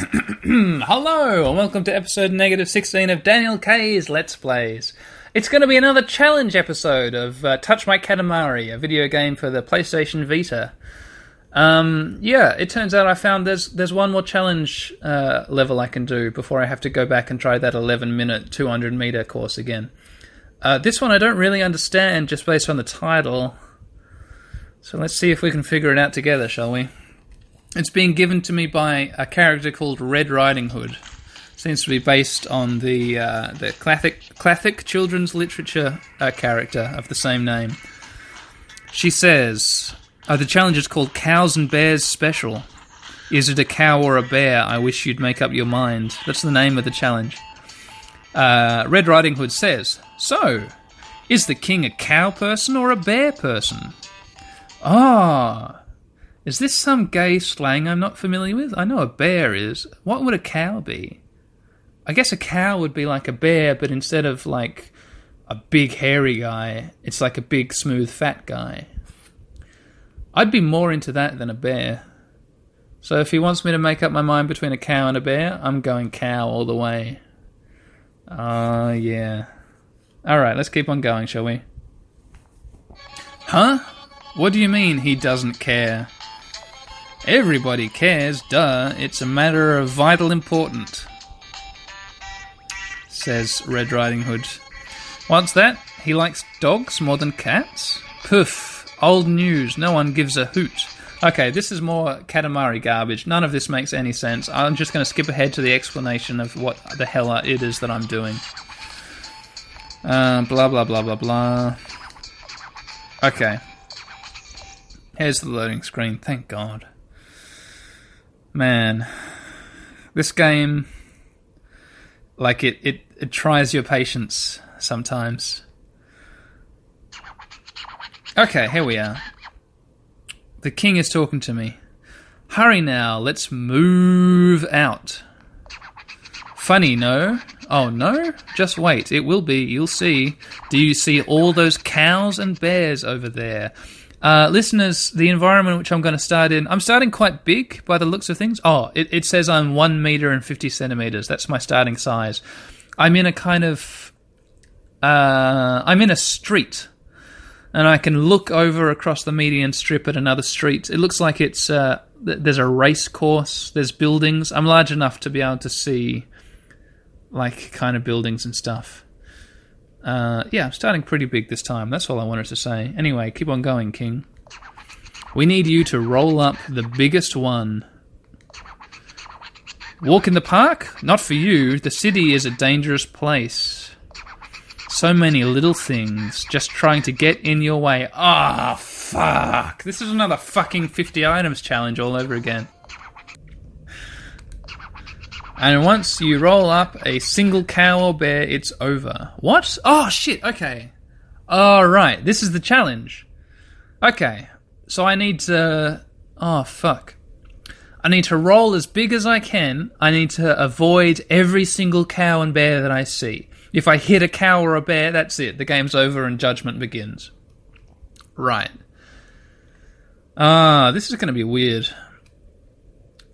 Hello, and welcome to episode negative 16 of Daniel K's Let's Plays. It's going to be another challenge episode of uh, Touch My Katamari, a video game for the PlayStation Vita. Um, yeah, it turns out I found there's there's one more challenge uh, level I can do before I have to go back and try that 11 minute 200 meter course again. Uh, this one I don't really understand just based on the title. So let's see if we can figure it out together, shall we? It's being given to me by a character called Red Riding Hood. Seems to be based on the uh, the classic classic children's literature uh, character of the same name. She says, oh, "The challenge is called Cows and Bears Special. Is it a cow or a bear? I wish you'd make up your mind." That's the name of the challenge. Uh, Red Riding Hood says, "So, is the king a cow person or a bear person?" Ah. Is this some gay slang I'm not familiar with? I know a bear is. What would a cow be? I guess a cow would be like a bear, but instead of like a big hairy guy, it's like a big smooth fat guy. I'd be more into that than a bear. So if he wants me to make up my mind between a cow and a bear, I'm going cow all the way. Ah, uh, yeah. Alright, let's keep on going, shall we? Huh? What do you mean he doesn't care? Everybody cares, duh. It's a matter of vital importance, says Red Riding Hood. What's that? He likes dogs more than cats? Poof. Old news. No one gives a hoot. Okay, this is more Katamari garbage. None of this makes any sense. I'm just going to skip ahead to the explanation of what the hell it is that I'm doing. Uh, blah, blah, blah, blah, blah. Okay. Here's the loading screen. Thank God man, this game, like it, it, it tries your patience sometimes. Okay, here we are. The king is talking to me. Hurry now, let's move out. Funny, no? Oh, no? Just wait, it will be, you'll see. Do you see all those cows and bears over there? Uh, listeners, the environment which I'm going to start in, I'm starting quite big by the looks of things. Oh, it, it says I'm 1 meter and 50 centimeters. That's my starting size. I'm in a kind of. Uh, I'm in a street. And I can look over across the median strip at another street. It looks like it's. Uh, there's a race course, there's buildings. I'm large enough to be able to see, like, kind of buildings and stuff. Uh, yeah, starting pretty big this time. That's all I wanted to say. Anyway, keep on going, King. We need you to roll up the biggest one. Walk in the park? Not for you. The city is a dangerous place. So many little things just trying to get in your way. Ah, oh, fuck. This is another fucking 50 items challenge all over again. And once you roll up a single cow or bear, it's over. What? Oh, shit, okay. Alright, this is the challenge. Okay, so I need to. Oh, fuck. I need to roll as big as I can. I need to avoid every single cow and bear that I see. If I hit a cow or a bear, that's it. The game's over and judgment begins. Right. Ah, this is going to be weird.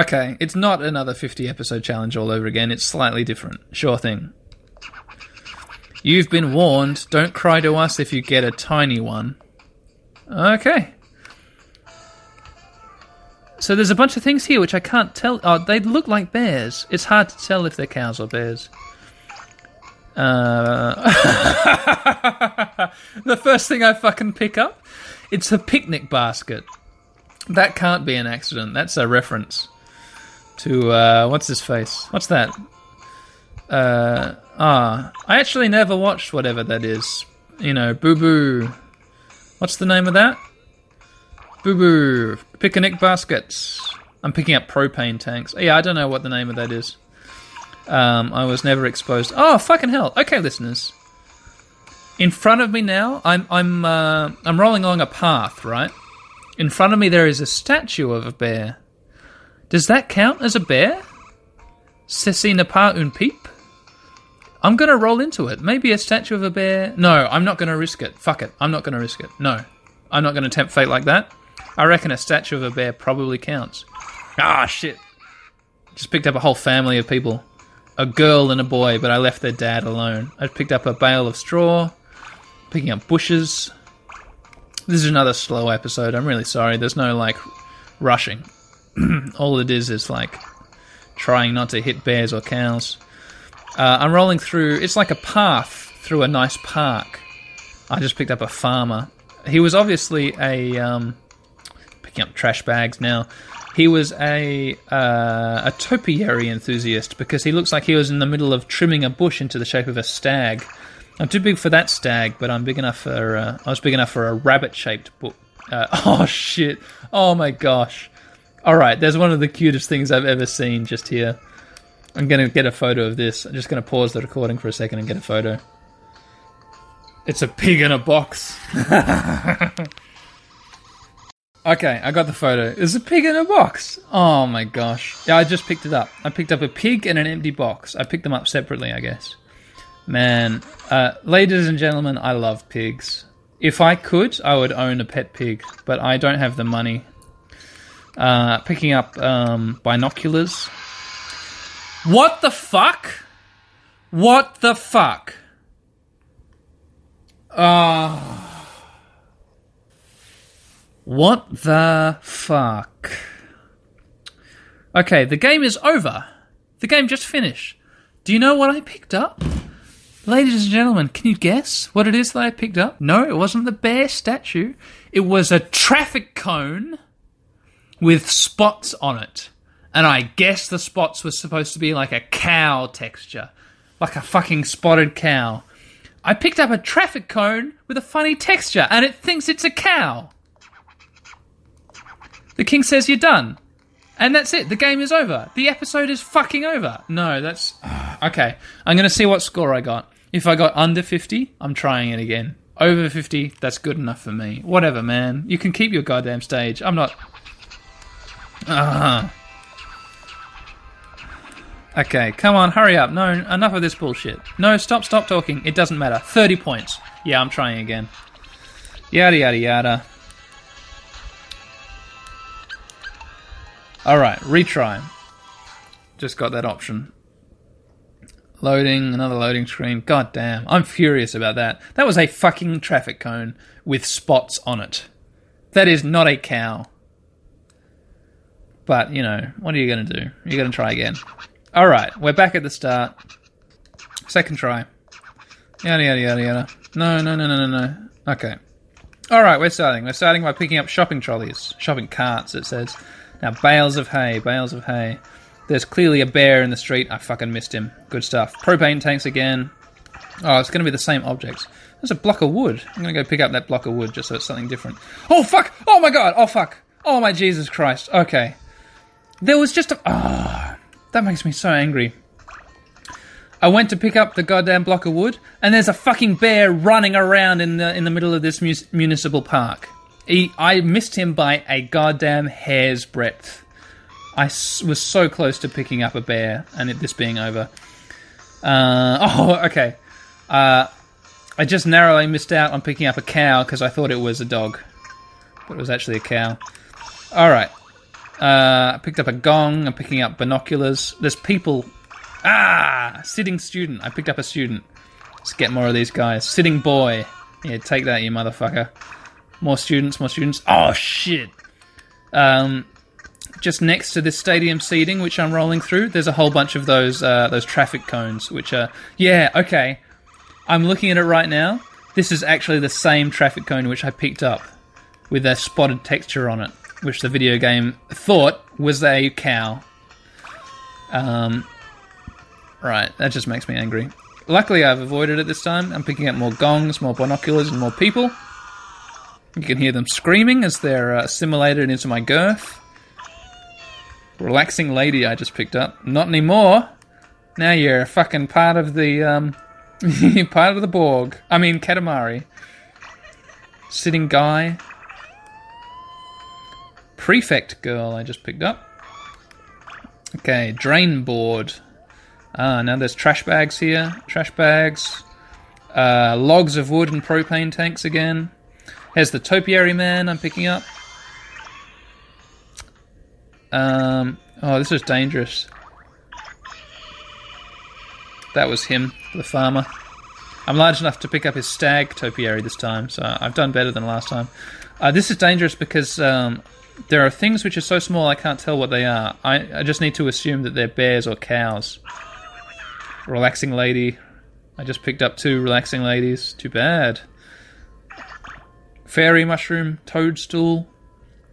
Okay, it's not another 50 episode challenge all over again. It's slightly different. Sure thing. You've been warned. Don't cry to us if you get a tiny one. Okay. So there's a bunch of things here which I can't tell. Oh, they look like bears. It's hard to tell if they're cows or bears. Uh, the first thing I fucking pick up, it's a picnic basket. That can't be an accident. That's a reference to uh, what's his face? What's that? Uh, ah, I actually never watched whatever that is. You know, Boo Boo. What's the name of that? Boo Boo picnic baskets. I'm picking up propane tanks. Yeah, I don't know what the name of that is. Um, I was never exposed. Oh, fucking hell! Okay, listeners. In front of me now, I'm I'm uh, I'm rolling along a path, right? In front of me, there is a statue of a bear. Does that count as a bear? Ceci ne pas un peep? I'm gonna roll into it. Maybe a statue of a bear. No, I'm not gonna risk it. Fuck it. I'm not gonna risk it. No. I'm not gonna tempt fate like that. I reckon a statue of a bear probably counts. Ah, shit. Just picked up a whole family of people. A girl and a boy, but I left their dad alone. I picked up a bale of straw, picking up bushes. This is another slow episode. I'm really sorry. There's no like rushing. All it is is like trying not to hit bears or cows. Uh, I'm rolling through. It's like a path through a nice park. I just picked up a farmer. He was obviously a um, picking up trash bags now. He was a uh, a topiary enthusiast because he looks like he was in the middle of trimming a bush into the shape of a stag. I'm too big for that stag, but I'm big enough for uh, I was big enough for a rabbit-shaped book. Uh, oh shit! Oh my gosh! All right, there's one of the cutest things I've ever seen just here. I'm gonna get a photo of this. I'm just gonna pause the recording for a second and get a photo. It's a pig in a box. okay, I got the photo. It's a pig in a box. Oh my gosh. Yeah, I just picked it up. I picked up a pig and an empty box. I picked them up separately, I guess. Man, uh, ladies and gentlemen, I love pigs. If I could, I would own a pet pig, but I don't have the money. Uh, picking up um, binoculars. What the fuck? What the fuck? Uh, what the fuck? Okay, the game is over. The game just finished. Do you know what I picked up? Ladies and gentlemen, can you guess what it is that I picked up? No, it wasn't the bear statue. It was a traffic cone with spots on it. And I guess the spots were supposed to be like a cow texture. Like a fucking spotted cow. I picked up a traffic cone with a funny texture and it thinks it's a cow. The king says you're done. And that's it. The game is over. The episode is fucking over. No, that's. Okay. I'm going to see what score I got. If I got under 50, I'm trying it again. Over 50, that's good enough for me. Whatever, man. You can keep your goddamn stage. I'm not. Uh-huh. Okay, come on, hurry up. No, enough of this bullshit. No, stop, stop talking. It doesn't matter. 30 points. Yeah, I'm trying again. Yada, yada, yada. Alright, retry. Just got that option. Loading, another loading screen. God damn, I'm furious about that. That was a fucking traffic cone with spots on it. That is not a cow. But, you know, what are you going to do? You're going to try again. Alright, we're back at the start. Second try. Yada, yada, yada, yada. No, no, no, no, no, no. Okay. Alright, we're starting. We're starting by picking up shopping trolleys. Shopping carts, it says. Now, bales of hay, bales of hay. There's clearly a bear in the street. I fucking missed him. Good stuff. Propane tanks again. Oh, it's going to be the same objects. There's a block of wood. I'm going to go pick up that block of wood just so it's something different. Oh, fuck! Oh, my God! Oh, fuck! Oh, my Jesus Christ. Okay. There was just a. Ah, oh, that makes me so angry. I went to pick up the goddamn block of wood, and there's a fucking bear running around in the in the middle of this mu- municipal park. He, I missed him by a goddamn hair's breadth. I s- was so close to picking up a bear, and it, this being over. Uh, oh, okay. Uh, I just narrowly missed out on picking up a cow because I thought it was a dog, but it was actually a cow. All right. Uh, I picked up a gong. I'm picking up binoculars. There's people. Ah, sitting student. I picked up a student. Let's get more of these guys. Sitting boy. Yeah, take that, you motherfucker. More students, more students. Oh shit. Um, just next to this stadium seating, which I'm rolling through, there's a whole bunch of those uh, those traffic cones, which are yeah okay. I'm looking at it right now. This is actually the same traffic cone which I picked up with a spotted texture on it, which the video game thought was a cow. Um, right, that just makes me angry. Luckily, I've avoided it this time. I'm picking up more gongs, more binoculars, and more people. You can hear them screaming as they're uh, assimilated into my girth. Relaxing lady I just picked up. Not anymore. Now you're a fucking part of the, um, part of the Borg. I mean, Katamari. Sitting guy. Prefect girl I just picked up. Okay, drain board. Ah, now there's trash bags here. Trash bags. Uh, logs of wood and propane tanks again. Here's the topiary man I'm picking up. Um, oh, this is dangerous. That was him, the farmer. I'm large enough to pick up his stag topiary this time, so I've done better than last time. Uh, this is dangerous because um, there are things which are so small I can't tell what they are. I, I just need to assume that they're bears or cows. Relaxing lady. I just picked up two relaxing ladies. Too bad. Fairy mushroom, toadstool.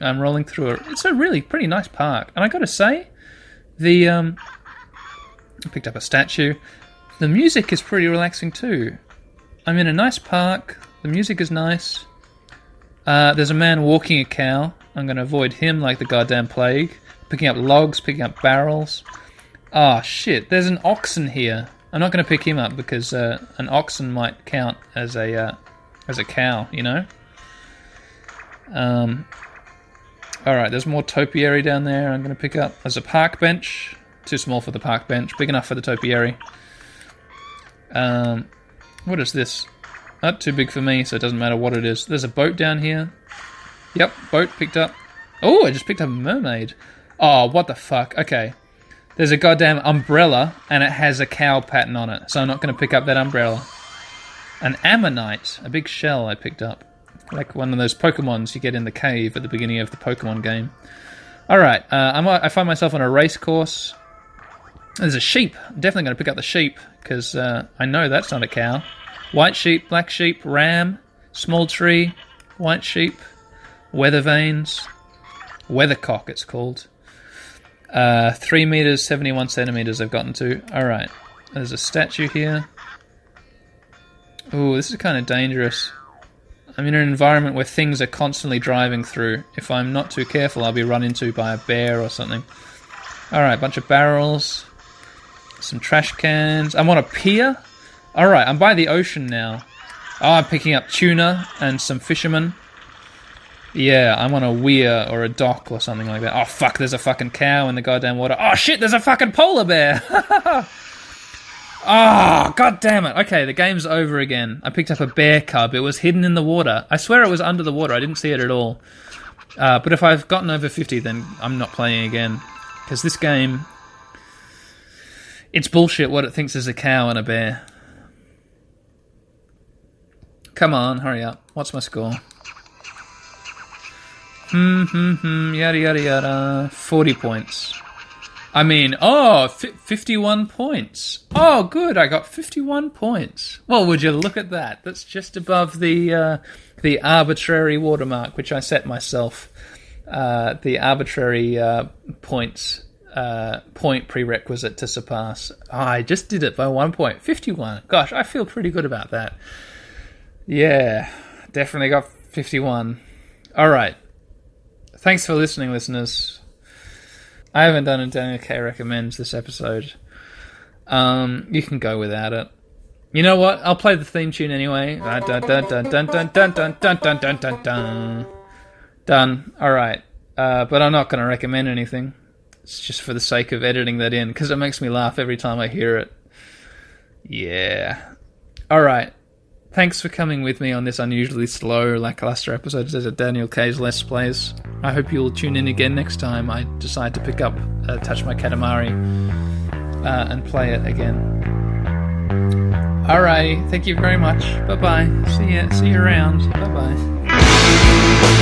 I'm rolling through it. It's a really pretty nice park. And I gotta say, the um, I picked up a statue. The music is pretty relaxing too. I'm in a nice park. The music is nice. Uh, there's a man walking a cow. I'm going to avoid him like the goddamn plague. Picking up logs, picking up barrels. Ah, oh, shit. There's an oxen here. I'm not going to pick him up because uh, an oxen might count as a uh, as a cow, you know. Um. All right. There's more topiary down there. I'm going to pick up. There's a park bench. Too small for the park bench. Big enough for the topiary. Um. What is this? Not too big for me, so it doesn't matter what it is. There's a boat down here. Yep, boat picked up. Oh, I just picked up a mermaid. Oh, what the fuck? Okay. There's a goddamn umbrella, and it has a cow pattern on it, so I'm not going to pick up that umbrella. An ammonite, a big shell I picked up. Like one of those Pokemons you get in the cave at the beginning of the Pokemon game. Alright, uh, I'm, find myself on a race course. There's a sheep. I'm definitely going to pick up the sheep, because uh, I know that's not a cow. White sheep, black sheep, ram, small tree, white sheep, weather vanes, weathercock it's called. Uh, 3 meters, 71 centimeters I've gotten to. Alright, there's a statue here. Ooh, this is kind of dangerous. I'm in an environment where things are constantly driving through. If I'm not too careful, I'll be run into by a bear or something. Alright, a bunch of barrels. Some trash cans. I'm on a pier. Alright, I'm by the ocean now. Oh, I'm picking up tuna and some fishermen. Yeah, I'm on a weir or a dock or something like that. Oh, fuck, there's a fucking cow in the goddamn water. Oh, shit, there's a fucking polar bear! oh, god damn it. Okay, the game's over again. I picked up a bear cub. It was hidden in the water. I swear it was under the water. I didn't see it at all. Uh, but if I've gotten over 50, then I'm not playing again. Because this game. It's bullshit what it thinks is a cow and a bear. Come on, hurry up. What's my score? Hmm, hmm, hmm, yada, yada, yada. 40 points. I mean, oh, f- 51 points. Oh, good, I got 51 points. Well, would you look at that? That's just above the, uh, the arbitrary watermark, which I set myself. Uh, the arbitrary uh, points uh, point prerequisite to surpass. Oh, I just did it by one point. 51. Gosh, I feel pretty good about that. Yeah, definitely got 51. All right. Thanks for listening, listeners. I haven't done a Daniel K recommends this episode. Um, you can go without it. You know what? I'll play the theme tune anyway. Done. All right. Uh, but I'm not going to recommend anything. It's just for the sake of editing that in because it makes me laugh every time I hear it. Yeah. All right. Thanks for coming with me on this unusually slow, lackluster episode of Daniel K's Let's Plays. I hope you'll tune in again next time I decide to pick up uh, Touch My Katamari uh, and play it again. Alrighty, thank you very much. Bye bye. See you. See you around. Bye bye.